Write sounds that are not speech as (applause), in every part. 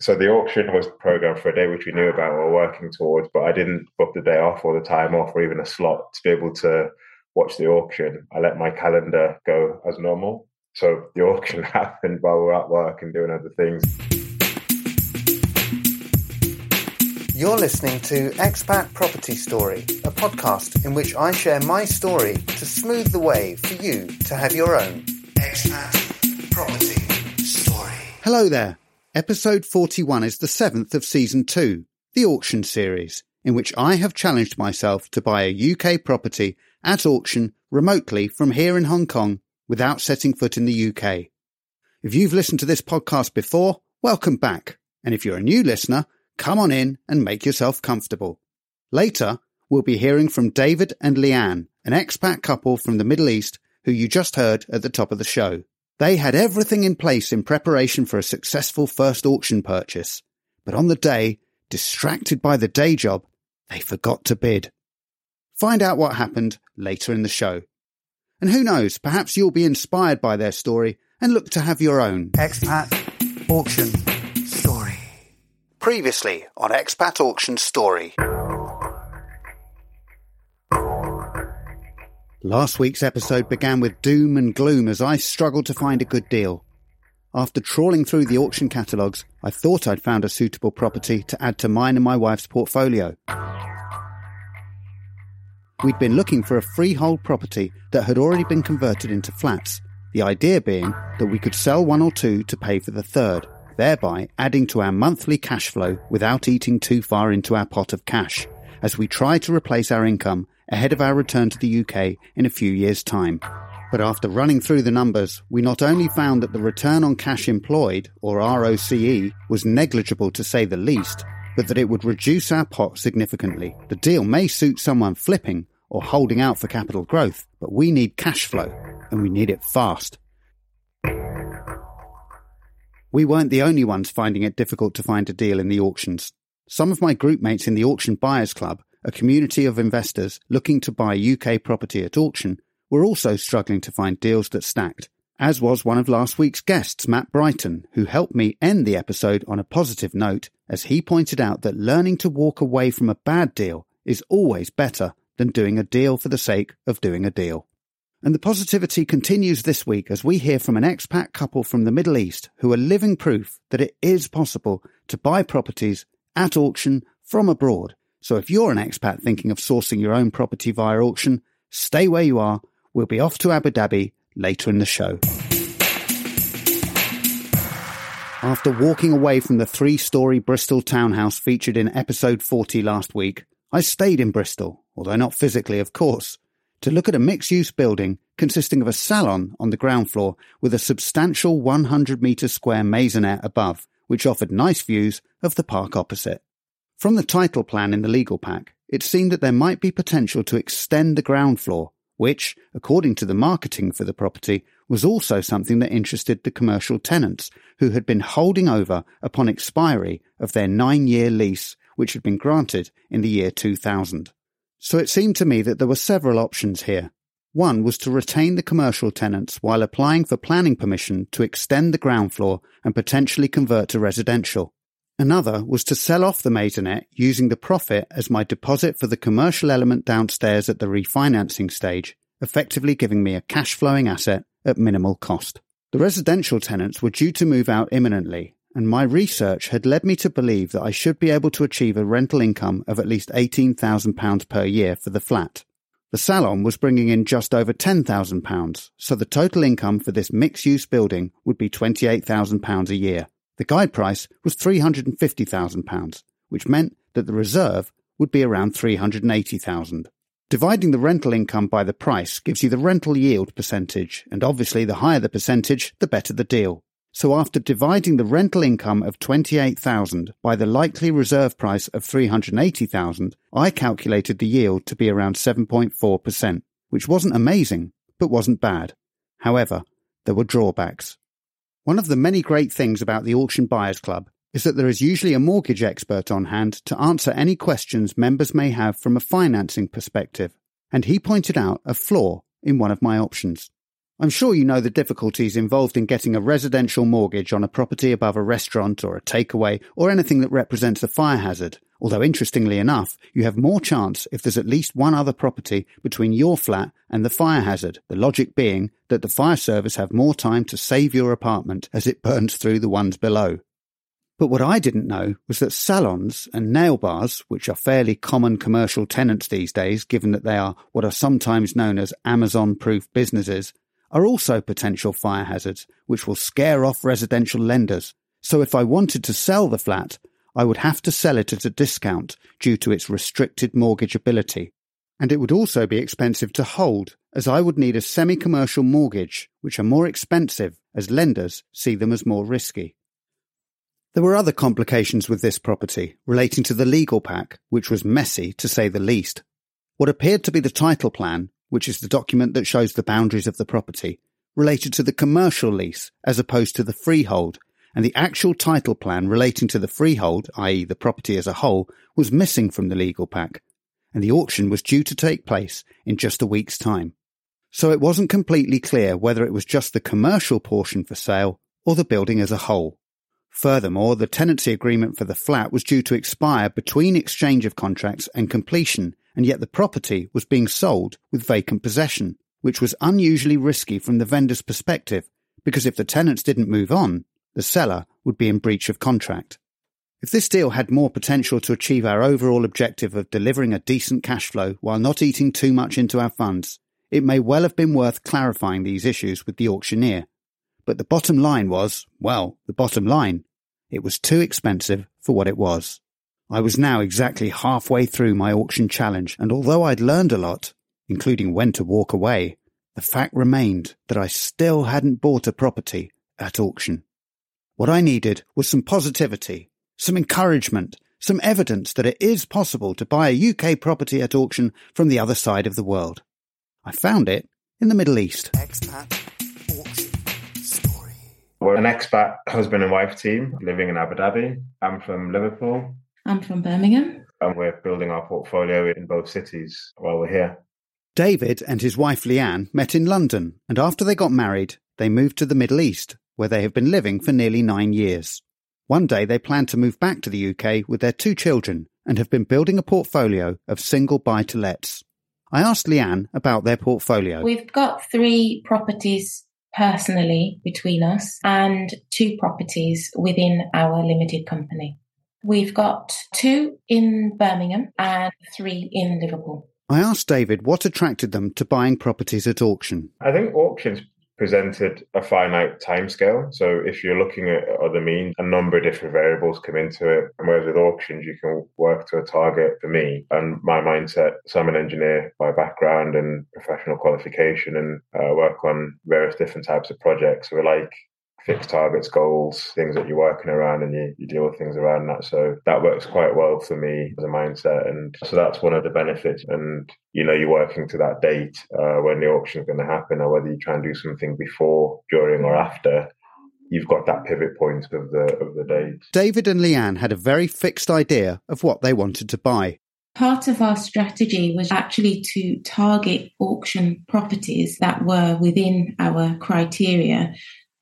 So the auction was programmed for a day which we knew about or were working towards, but I didn't book the day off or the time off or even a slot to be able to watch the auction. I let my calendar go as normal. So the (laughs) auction happened while we're at work and doing other things. You're listening to Expat Property Story, a podcast in which I share my story to smooth the way for you to have your own Expat Property Story. Hello there. Episode 41 is the seventh of season two, the auction series, in which I have challenged myself to buy a UK property at auction remotely from here in Hong Kong without setting foot in the UK. If you've listened to this podcast before, welcome back. And if you're a new listener, come on in and make yourself comfortable. Later, we'll be hearing from David and Leanne, an expat couple from the Middle East who you just heard at the top of the show. They had everything in place in preparation for a successful first auction purchase, but on the day, distracted by the day job, they forgot to bid. Find out what happened later in the show. And who knows, perhaps you'll be inspired by their story and look to have your own Expat Auction Story. Previously on Expat Auction Story. Last week's episode began with doom and gloom as I struggled to find a good deal. After trawling through the auction catalogues, I thought I'd found a suitable property to add to mine and my wife's portfolio. We'd been looking for a freehold property that had already been converted into flats, the idea being that we could sell one or two to pay for the third, thereby adding to our monthly cash flow without eating too far into our pot of cash, as we try to replace our income ahead of our return to the UK in a few years' time. But after running through the numbers, we not only found that the return on cash employed, or ROCE, was negligible to say the least, but that it would reduce our pot significantly. The deal may suit someone flipping or holding out for capital growth, but we need cash flow, and we need it fast. We weren't the only ones finding it difficult to find a deal in the auctions. Some of my group mates in the Auction Buyers Club a community of investors looking to buy UK property at auction, were also struggling to find deals that stacked, as was one of last week's guests, Matt Brighton, who helped me end the episode on a positive note as he pointed out that learning to walk away from a bad deal is always better than doing a deal for the sake of doing a deal. And the positivity continues this week as we hear from an expat couple from the Middle East who are living proof that it is possible to buy properties at auction from abroad so if you're an expat thinking of sourcing your own property via auction, stay where you are. We'll be off to Abu Dhabi later in the show. After walking away from the three story Bristol townhouse featured in episode 40 last week, I stayed in Bristol, although not physically, of course, to look at a mixed use building consisting of a salon on the ground floor with a substantial 100 metre square maisonette above, which offered nice views of the park opposite. From the title plan in the legal pack, it seemed that there might be potential to extend the ground floor, which, according to the marketing for the property, was also something that interested the commercial tenants who had been holding over upon expiry of their nine year lease, which had been granted in the year 2000. So it seemed to me that there were several options here. One was to retain the commercial tenants while applying for planning permission to extend the ground floor and potentially convert to residential. Another was to sell off the maisonette using the profit as my deposit for the commercial element downstairs at the refinancing stage, effectively giving me a cash flowing asset at minimal cost. The residential tenants were due to move out imminently, and my research had led me to believe that I should be able to achieve a rental income of at least £18,000 per year for the flat. The salon was bringing in just over £10,000, so the total income for this mixed use building would be £28,000 a year. The guide price was £350,000, which meant that the reserve would be around 380,000. Dividing the rental income by the price gives you the rental yield percentage, and obviously the higher the percentage, the better the deal. So after dividing the rental income of 28,000 by the likely reserve price of 380,000, I calculated the yield to be around 7.4%, which wasn't amazing, but wasn't bad. However, there were drawbacks. One of the many great things about the Auction Buyers Club is that there is usually a mortgage expert on hand to answer any questions members may have from a financing perspective, and he pointed out a flaw in one of my options. I'm sure you know the difficulties involved in getting a residential mortgage on a property above a restaurant or a takeaway or anything that represents a fire hazard. Although interestingly enough, you have more chance if there's at least one other property between your flat and the fire hazard. The logic being that the fire service have more time to save your apartment as it burns through the ones below. But what I didn't know was that salons and nail bars, which are fairly common commercial tenants these days, given that they are what are sometimes known as Amazon proof businesses, are also potential fire hazards, which will scare off residential lenders. So if I wanted to sell the flat, I would have to sell it at a discount due to its restricted mortgageability. And it would also be expensive to hold, as I would need a semi-commercial mortgage, which are more expensive as lenders see them as more risky. There were other complications with this property relating to the legal pack, which was messy to say the least. What appeared to be the title plan which is the document that shows the boundaries of the property, related to the commercial lease as opposed to the freehold, and the actual title plan relating to the freehold, i.e. the property as a whole, was missing from the legal pack, and the auction was due to take place in just a week's time. So it wasn't completely clear whether it was just the commercial portion for sale or the building as a whole. Furthermore, the tenancy agreement for the flat was due to expire between exchange of contracts and completion, and yet the property was being sold with vacant possession, which was unusually risky from the vendor's perspective, because if the tenants didn't move on, the seller would be in breach of contract. If this deal had more potential to achieve our overall objective of delivering a decent cash flow while not eating too much into our funds, it may well have been worth clarifying these issues with the auctioneer. But the bottom line was, well, the bottom line, it was too expensive for what it was. I was now exactly halfway through my auction challenge, and although I'd learned a lot, including when to walk away, the fact remained that I still hadn't bought a property at auction. What I needed was some positivity, some encouragement, some evidence that it is possible to buy a UK property at auction from the other side of the world. I found it in the Middle East. Expat auction story. We're an expat husband and wife team living in Abu Dhabi. I'm from Liverpool. I'm from Birmingham. And we're building our portfolio in both cities while we're here. David and his wife Leanne met in London, and after they got married, they moved to the Middle East, where they have been living for nearly nine years. One day they plan to move back to the UK with their two children and have been building a portfolio of single buy to lets. I asked Leanne about their portfolio. We've got three properties personally between us and two properties within our limited company. We've got two in Birmingham and three in Liverpool. I asked David what attracted them to buying properties at auction. I think auctions presented a finite timescale. So if you're looking at other means, a number of different variables come into it. And whereas with auctions, you can work to a target for me and my mindset. So I'm an engineer by background and professional qualification and uh, work on various different types of projects. So we like fixed targets, goals, things that you're working around and you, you deal with things around that. So that works quite well for me as a mindset. And so that's one of the benefits. And, you know, you're working to that date uh, when the auction is going to happen or whether you try and do something before, during or after you've got that pivot point of the of the date. David and Leanne had a very fixed idea of what they wanted to buy. Part of our strategy was actually to target auction properties that were within our criteria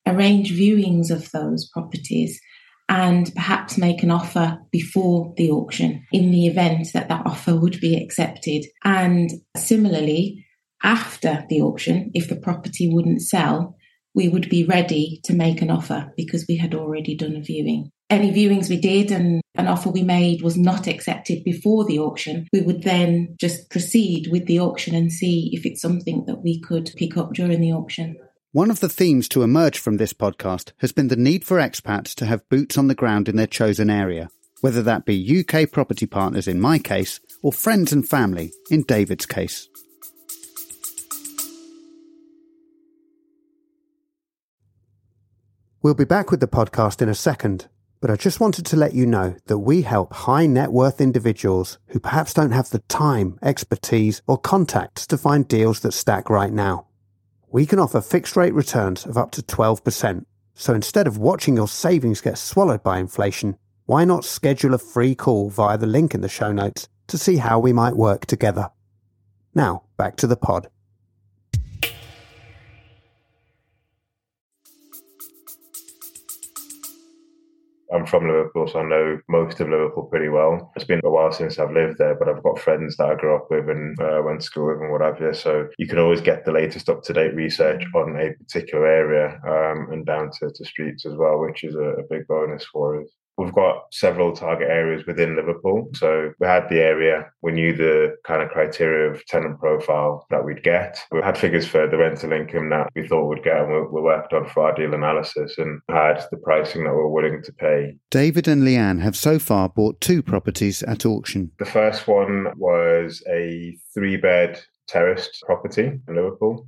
arrange viewings of those properties and perhaps make an offer before the auction in the event that that offer would be accepted. And similarly, after the auction, if the property wouldn't sell, we would be ready to make an offer because we had already done a viewing. Any viewings we did and an offer we made was not accepted before the auction, we would then just proceed with the auction and see if it's something that we could pick up during the auction. One of the themes to emerge from this podcast has been the need for expats to have boots on the ground in their chosen area, whether that be UK property partners in my case or friends and family in David's case. We'll be back with the podcast in a second, but I just wanted to let you know that we help high net worth individuals who perhaps don't have the time, expertise, or contacts to find deals that stack right now we can offer fixed rate returns of up to 12%. So instead of watching your savings get swallowed by inflation, why not schedule a free call via the link in the show notes to see how we might work together? Now, back to the pod. I'm from Liverpool, so I know most of Liverpool pretty well. It's been a while since I've lived there, but I've got friends that I grew up with and uh, went to school with and what have you. So you can always get the latest up to date research on a particular area um, and down to, to streets as well, which is a, a big bonus for us. We've got several target areas within Liverpool. So we had the area, we knew the kind of criteria of tenant profile that we'd get. We had figures for the rental income that we thought we'd get, and we, we worked on for our deal analysis and had the pricing that we we're willing to pay. David and Leanne have so far bought two properties at auction. The first one was a three bed terraced property in Liverpool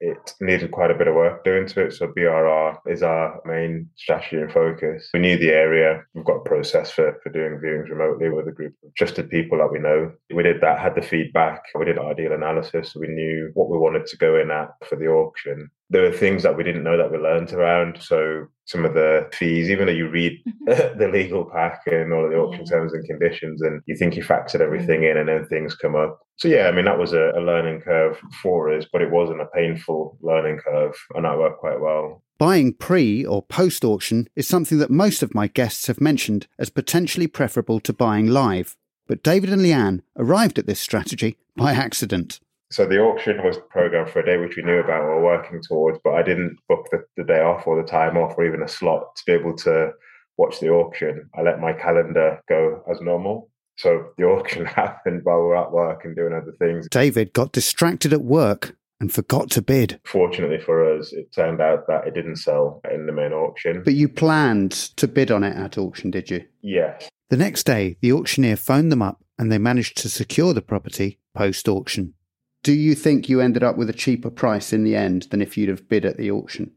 it needed quite a bit of work doing to it. So BRR is our main strategy and focus. We knew the area. We've got a process for, for doing viewings remotely with a group of trusted people that we know. We did that, had the feedback. We did our deal analysis. We knew what we wanted to go in at for the auction there were things that we didn't know that we learned around. So some of the fees, even though you read mm-hmm. (laughs) the legal pack and all of the auction yeah. terms and conditions, and you think you factored everything in, and then things come up. So yeah, I mean that was a, a learning curve for us, but it wasn't a painful learning curve, and that worked quite well. Buying pre or post auction is something that most of my guests have mentioned as potentially preferable to buying live. But David and Leanne arrived at this strategy by accident so the auction was programmed for a day which we knew about or were working towards, but I didn't book the, the day off or the time off or even a slot to be able to watch the auction. I let my calendar go as normal. So the (laughs) auction happened while we were at work and doing other things. David got distracted at work and forgot to bid. Fortunately for us, it turned out that it didn't sell in the main auction. But you planned to bid on it at auction, did you? Yes. The next day, the auctioneer phoned them up and they managed to secure the property post auction. Do you think you ended up with a cheaper price in the end than if you'd have bid at the auction?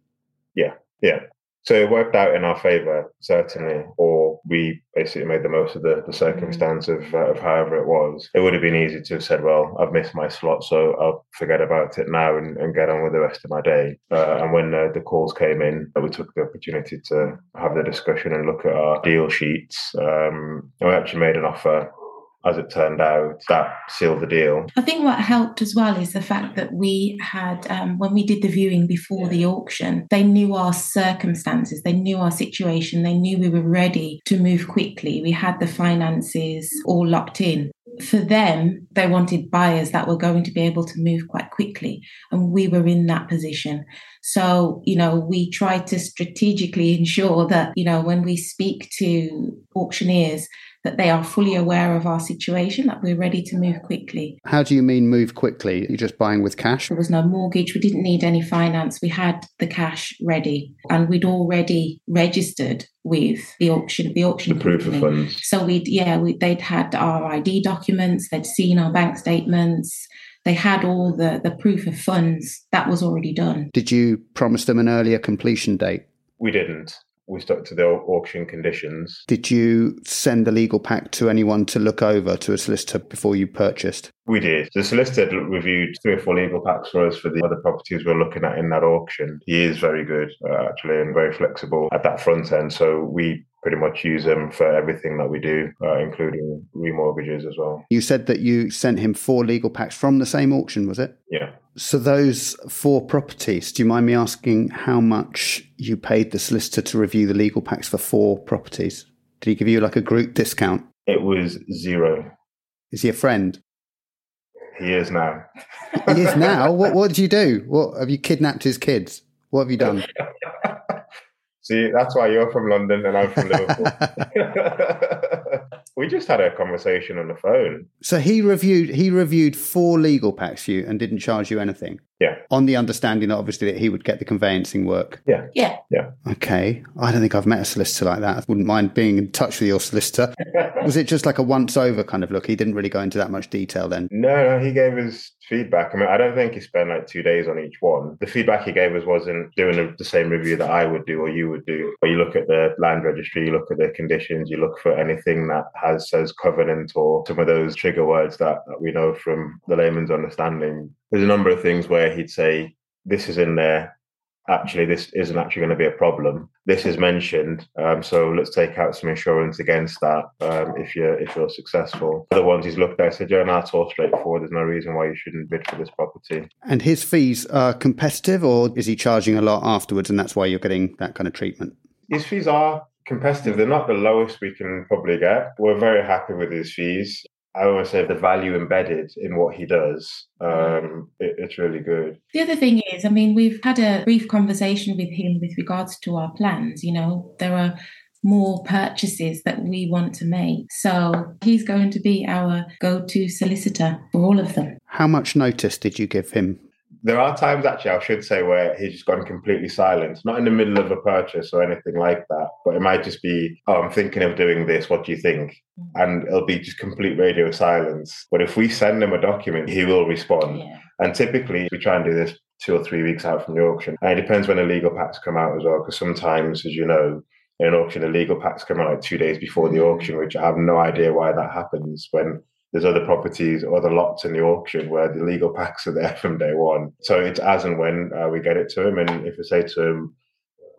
Yeah, yeah. So it worked out in our favour, certainly, or we basically made the most of the, the circumstance of, uh, of however it was. It would have been easy to have said, well, I've missed my slot, so I'll forget about it now and, and get on with the rest of my day. Uh, and when uh, the calls came in, we took the opportunity to have the discussion and look at our deal sheets. Um, we actually made an offer as it turned out, that sealed the deal. I think what helped as well is the fact that we had, um, when we did the viewing before the auction, they knew our circumstances, they knew our situation, they knew we were ready to move quickly. We had the finances all locked in. For them, they wanted buyers that were going to be able to move quite quickly, and we were in that position. So, you know, we try to strategically (laughs) ensure that, you know, when we speak to auctioneers, that they are fully aware of our situation, that we're ready to move quickly. How do you mean move quickly? You're just buying with cash? There was no mortgage. We didn't need any finance. We had the cash ready and we'd already registered with the auction, the auction the proof of funds. So we'd, yeah, we, they'd had our ID documents, they'd seen our bank statements, they had all the, the proof of funds that was already done. Did you promise them an earlier completion date? We didn't we stuck to the auction conditions. Did you send the legal pack to anyone to look over to a solicitor before you purchased? We did. The solicitor reviewed three or four legal packs for us for the other properties we we're looking at in that auction. He is very good, uh, actually, and very flexible at that front end. So we pretty much use him for everything that we do, uh, including remortgages as well. You said that you sent him four legal packs from the same auction, was it? Yeah. So those four properties, do you mind me asking how much you paid the solicitor to review the legal packs for four properties? Did he give you like a group discount? It was zero. Is he a friend? He is now. he is (laughs) now. What what did you do? What have you kidnapped his kids? What have you done? (laughs) See, that's why you're from London and I'm from Liverpool. (laughs) we just had a conversation on the phone. So he reviewed he reviewed four legal packs for you and didn't charge you anything. Yeah. On the understanding that obviously that he would get the conveyancing work. Yeah. Yeah. Yeah. Okay. I don't think I've met a solicitor like that. I wouldn't mind being in touch with your solicitor. (laughs) Was it just like a once over kind of look? He didn't really go into that much detail then. No, no, he gave us feedback. I mean, I don't think he spent like two days on each one. The feedback he gave us wasn't doing the same review that I would do or you would do. But you look at the land registry, you look at the conditions, you look for anything that has says covenant or some of those trigger words that, that we know from the layman's understanding. There's a number of things where he'd say, this is in there actually this isn't actually going to be a problem. This is mentioned, um, so let's take out some insurance against that um, if you're if you're successful. The ones he's looked at said, "Yeah, no, it's all straightforward. There's no reason why you shouldn't bid for this property." And his fees are competitive, or is he charging a lot afterwards, and that's why you're getting that kind of treatment? His fees are competitive. They're not the lowest we can probably get. We're very happy with his fees. I always say the value embedded in what he does. Um, it, it's really good. The other thing is, I mean, we've had a brief conversation with him with regards to our plans. You know, there are more purchases that we want to make. So he's going to be our go to solicitor for all of them. How much notice did you give him? There are times, actually, I should say, where he's just gone completely silent, not in the middle of a purchase or anything like that, but it might just be, oh, I'm thinking of doing this. What do you think? Mm. And it'll be just complete radio silence. But if we send him a document, he will respond. Yeah. And typically, we try and do this two or three weeks out from the auction. And it depends when the legal packs come out as well, because sometimes, as you know, in an auction, the legal packs come out like two days before the auction, which I have no idea why that happens when there's other properties or other lots in the auction where the legal packs are there (laughs) from day one. So it's as and when uh, we get it to him. And if we say to him,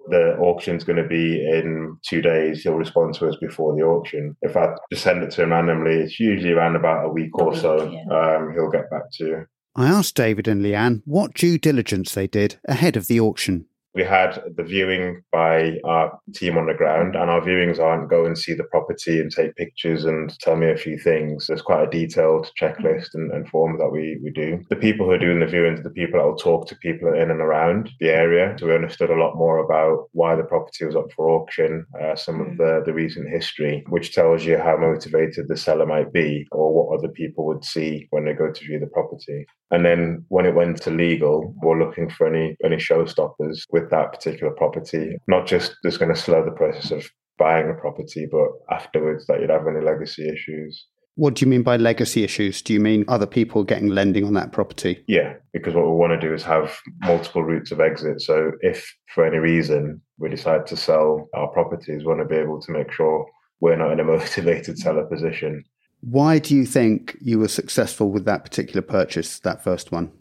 the auction's going to be in two days, he'll respond to us before the auction. If I just send it to him randomly, it's usually around about a week A or week, so, yeah. um, he'll get back to you. I asked David and Leanne what due diligence they did ahead of the auction. We had the viewing by our team on the ground, and our viewings aren't go and see the property and take pictures and tell me a few things. There's quite a detailed checklist and, and form that we, we do. The people who are doing the viewings are the people that will talk to people in and around the area. So we understood a lot more about why the property was up for auction, uh, some of the, the recent history, which tells you how motivated the seller might be or what other people would see when they go to view the property. And then when it went to legal, we're looking for any any showstoppers with that particular property. Not just that's going to slow the process of buying a property, but afterwards that you'd have any legacy issues. What do you mean by legacy issues? Do you mean other people getting lending on that property? Yeah, because what we want to do is have multiple routes of exit. So if for any reason we decide to sell our properties, we want to be able to make sure we're not in a (laughs) motivated seller position. Why do you think you were successful with that particular purchase, that first one?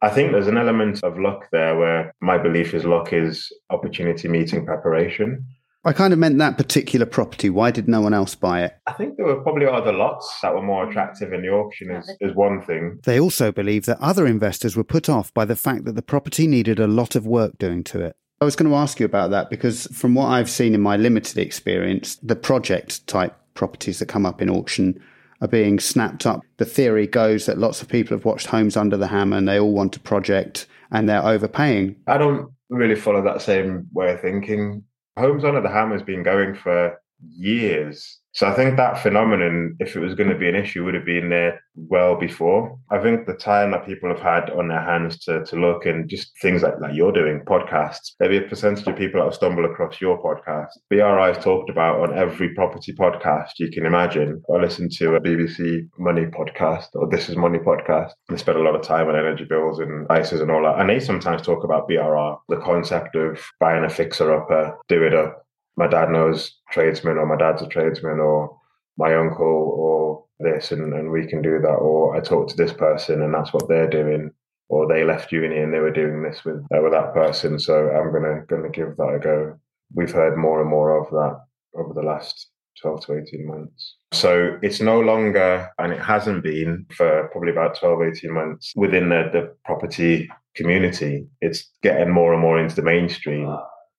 I think there's an element of luck there where my belief is luck is opportunity meeting preparation. I kind of meant that particular property. Why did no one else buy it? I think there were probably other lots that were more attractive in the auction is, is one thing. They also believe that other investors were put off by the fact that the property needed a lot of work doing to it. I was going to ask you about that because from what I've seen in my limited experience, the project type properties that come up in auction are being snapped up. The theory goes that lots of people have watched Homes Under the Hammer and they all want a project and they're overpaying. I don't really follow that same way of thinking. Homes Under the Hammer has been going for years. So I think that phenomenon, if it was going to be an issue, would have been there well before. I think the time that people have had on their hands to, to look and just things like, like you're doing, podcasts, maybe a percentage of people that have stumbled across your podcast. BRR is talked about on every property podcast you can imagine. I listen to a BBC Money podcast or This Is Money podcast. They spend a lot of time on energy bills and ISAs and all that. And they sometimes talk about BRR, the concept of buying a fixer upper, do it up my dad knows tradesmen or my dad's a tradesman or my uncle or this and, and we can do that or I talked to this person and that's what they're doing or they left uni and they were doing this with uh, with that person so I'm gonna gonna give that a go. We've heard more and more of that over the last 12 to 18 months. So it's no longer, and it hasn't been for probably about 12, 18 months within the, the property community. It's getting more and more into the mainstream.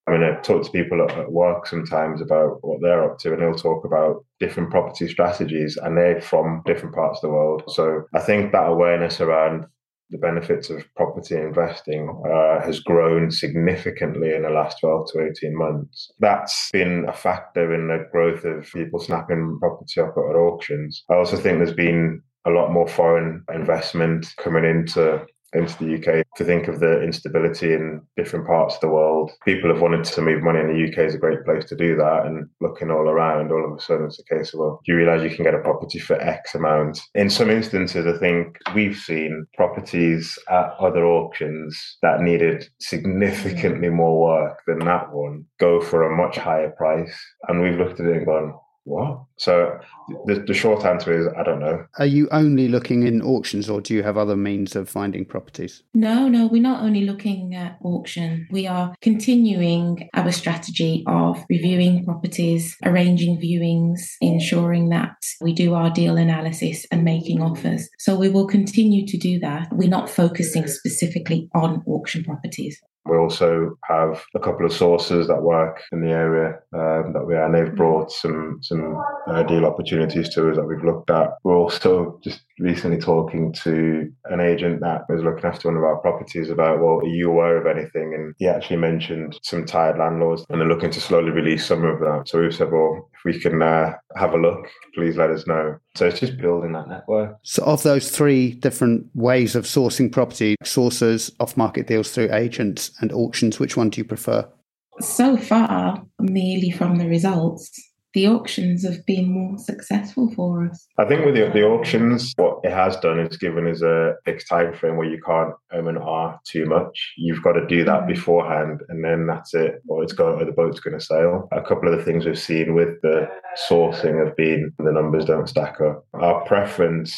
I mean, I talk to people at, at work sometimes about what they're up to, and they'll talk about different property strategies, and they're from different parts of the world. So I think that awareness around the benefits of property investing uh, has grown significantly in the last 12 to 18 months. That's been a factor in the growth of people snapping property up at auctions. I also think there's been a lot more foreign investment coming into into the UK to think of the instability in different parts of the world. People have wanted to move money, and the UK is a great place to do that. And looking all around, all of a sudden it's a case of, well, do you realize you can get a property for X amount? In some instances, I think we've seen properties at other auctions that needed significantly more work than that one go for a much higher price. And we've looked at it and gone, what? So the, the short answer is I don't know. Are you only looking in auctions or do you have other means of finding properties? No, no, we're not only looking at auction. We are continuing our strategy of reviewing properties, arranging viewings, ensuring that we do our deal analysis and making offers. So we will continue to do that. We're not focusing specifically on auction properties. We also have a couple of sources that work in the area um, that we are, and they've brought some some uh, deal opportunities to us that we've looked at. We're also just recently talking to an agent that was looking after one of our properties about, well, are you aware of anything? And he actually mentioned some tired landlords, and they're looking to slowly release some of that. So we've said, well, if we can uh, have a look, please let us know. So it's just building that network. So, of those three different ways of sourcing property, sources, off market deals through agents, and auctions, which one do you prefer? So far, merely from the results, the auctions have been more successful for us. I think with the, the auctions, what it has done is given us a fixed time frame where you can't own and R too much. You've got to do that beforehand, and then that's it, or it's going, or the boat's going to sail. A couple of the things we've seen with the sourcing have been the numbers don't stack up. Our preference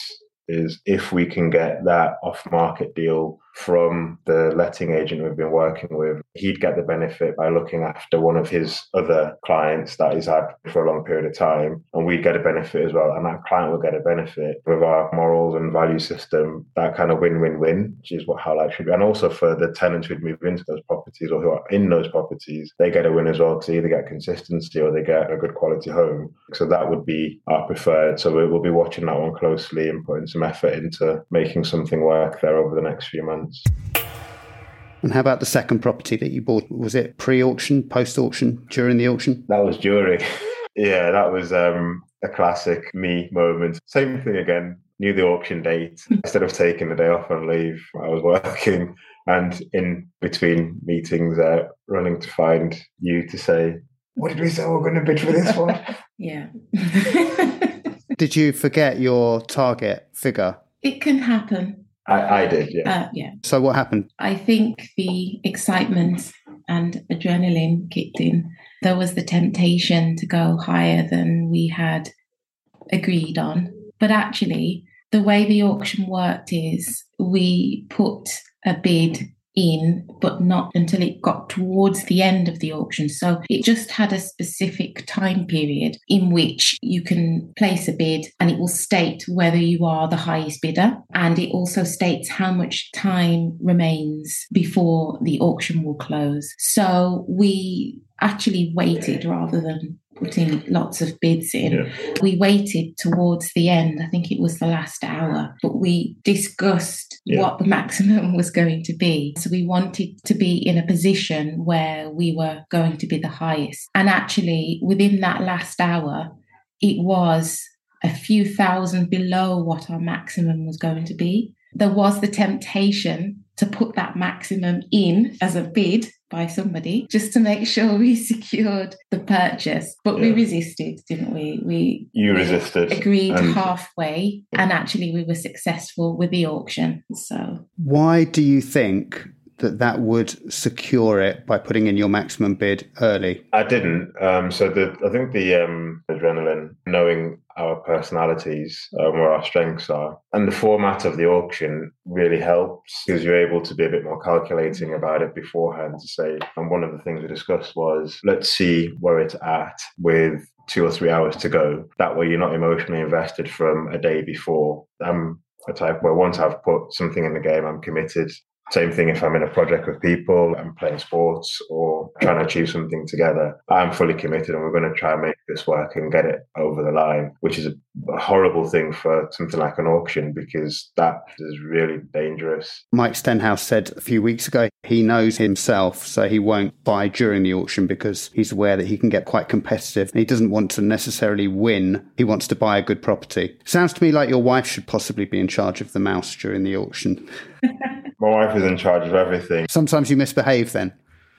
is if we can get that off market deal from the letting agent we've been working with, he'd get the benefit by looking after one of his other clients that he's had for a long period of time. And we'd get a benefit as well. And that client would get a benefit with our morals and value system, that kind of win win win, which is what how life should be. And also for the tenants who'd move into those properties or who are in those properties, they get a win as well because they either get consistency or they get a good quality home. So that would be our preferred. So we'll be watching that one closely and putting some effort into making something work there over the next few months months. And how about the second property that you bought? Was it pre auction, post auction, during the auction? That was during. yeah, that was um, a classic me moment. Same thing again. Knew the auction date. Instead of taking the day off on leave, I was working and in between meetings, uh, running to find you to say, What did we say we're going to bid for this one? (laughs) yeah. did you forget your target figure? It can happen. I, I did, yeah. Uh, yeah. So what happened? I think the excitement and adrenaline kicked in. There was the temptation to go higher than we had agreed on. But actually, the way the auction worked is we put a bid in, but not until it got towards the end of the auction. So it just had a specific time period in which you can place a bid and it will state whether you are the highest bidder. And it also states how much time remains before the auction will close. So we actually waited rather than putting lots of bids in. Yeah. We waited towards the end, I think it was the last hour, but we discussed yeah. what the (laughs) maximum was going to be. So we wanted to be in a position where we were going to be the highest. And actually, within that last hour, it was a few thousand below what our maximum was going to be. There was the temptation to put that maximum in as a bid by somebody just to make sure we (laughs) secured the purchase. But yeah. we resisted, didn't we? We you resisted, agreed and... halfway, and actually we were successful with the auction. So why do you think that that would secure it by putting in your maximum bid early? I didn't. Um, so the, I think the um, adrenaline, knowing our personalities, um, where our strengths are, and the format of the auction really helps because you're able to be a bit more calculating about it beforehand to say. And one of the things we discussed was let's see where it's at with two or three hours to go. That way, you're not emotionally invested from a day before. I'm a type where once I've put something in the game, I'm committed same thing if I'm in a project with people, I'm playing sports or trying to achieve something together. I'm fully committed and we're going to try and make this work and get it over the line, which is a, horrible thing for something like an auction because that is really dangerous. Mike Stenhouse said a few weeks ago he knows himself, so he won't buy during the auction because he's aware that he can get quite competitive and he doesn't want to necessarily win. He wants to buy a good property. Sounds to me like your wife should possibly be in charge of the mouse during the auction. (laughs) My wife is in charge of everything. Sometimes you misbehave then.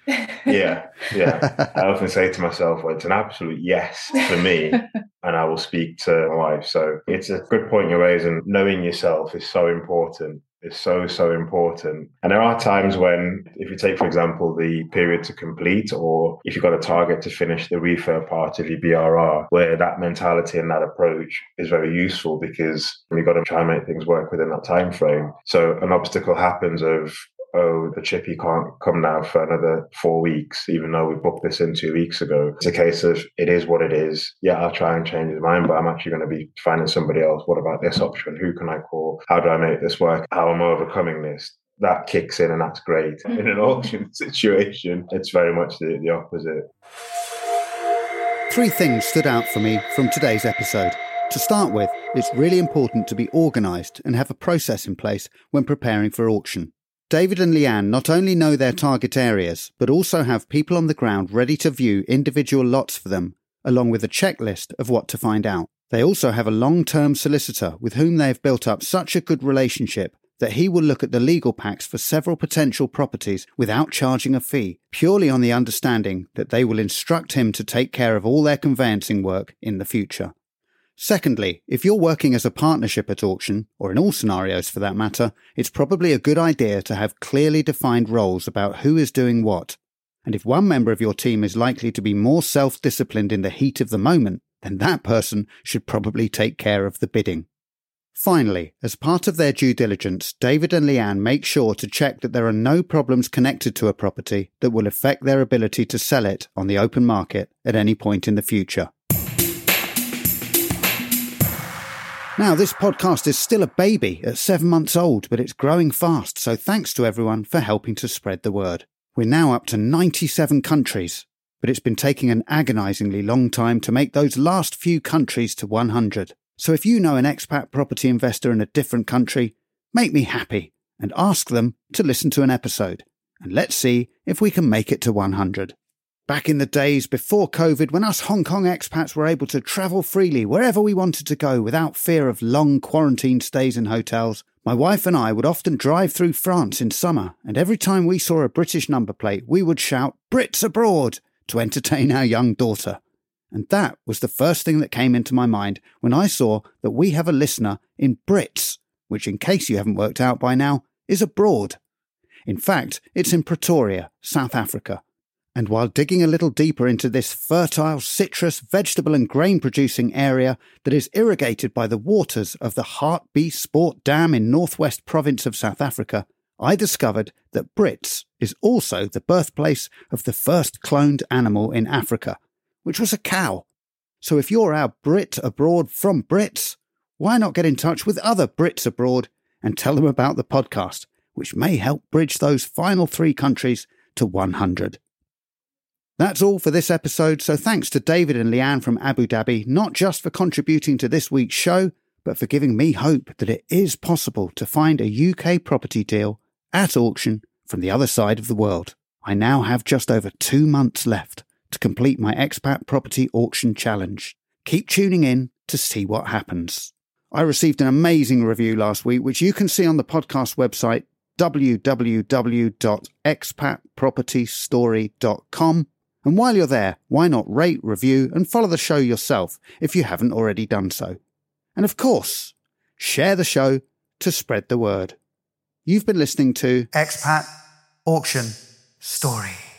Yeah, yeah. (laughs) I often say to myself, well, it's an absolute yes for me, (laughs) and I will speak to my wife. So it's a good point you're raising. Knowing yourself is so important. It's so, so important. And there are times when, if you take, for example, the period to complete, or if you've got a target to finish the refurb part of your BRR, where that mentality and that approach is very useful because you've got to try and make things work within that time frame. So an obstacle happens of oh, the chippy can't come now for another four weeks, even though we booked this in two weeks ago. It's a case of it is what it is. Yeah, I'll try and change his mind, but I'm actually going to be finding somebody else. What about this option? Who can I call? How do I make this work? How am I overcoming this? that kicks in and that's great. (laughs) In an auction (laughs) situation, it's very much the, the opposite. Three things stood out for me from today's episode. To start with, it's really important to be organised and have a process in place when preparing for auction. David and Leanne not only know their target areas, but also have people on the ground ready to view individual lots for them, along with a checklist of what to find out. They also have a long term solicitor with whom they have built up such a good relationship that he will look at the legal packs for several potential properties without charging a fee, purely on the understanding that they will instruct him to take care of all their conveyancing work in the future. Secondly, if you're working as a partnership at auction, or in all scenarios for that matter, it's probably a good idea to have clearly defined roles about who is doing what. And if one member of your team is likely to be more self disciplined in the heat of the moment, then that person should probably take care of the bidding. Finally, as part of their due diligence, David and Leanne make sure to check that there are no problems connected to a property that will affect their ability to sell it on the open market at any point in the future. Now, this podcast is still a baby at seven months old, but it's growing fast, so thanks to everyone for helping to spread the word. We're now up to 97 countries, but it's been taking an agonizingly long time to make those last few countries to 100. So if you know an expat property investor in a different country, make me happy and ask them to listen to an episode. And let's see if we can make it to 100. Back in the days before COVID, when us Hong Kong expats were able to travel freely wherever we wanted to go without fear of long quarantine stays in hotels, my wife and I would often drive through France in summer, and every time we saw a British number plate, we would shout, Brits abroad! to entertain our young daughter. And that was the first thing that came into my mind when I saw that we have a listener in Brits, which, in case you haven't worked out by now, is abroad. In fact, it's in Pretoria, South Africa. And while digging a little deeper into this fertile citrus, vegetable, and grain producing area that is irrigated by the waters of the Hartbeespoort Dam in northwest province of South Africa, I discovered that Brits is also the birthplace of the first cloned animal in Africa, which was a cow. So if you're our Brit abroad from Brits, why not get in touch with other Brits abroad and tell them about the podcast, which may help bridge those final three countries to 100. That's all for this episode, so thanks to David and Leanne from Abu Dhabi, not just for contributing to this week's show, but for giving me hope that it is possible to find a UK property deal at auction from the other side of the world. I now have just over two months left to complete my expat property auction challenge. Keep tuning in to see what happens. I received an amazing review last week, which you can see on the podcast website www.expatpropertystory.com. And while you're there, why not rate, review, and follow the show yourself if you haven't already done so? And of course, share the show to spread the word. You've been listening to Expat Auction Story.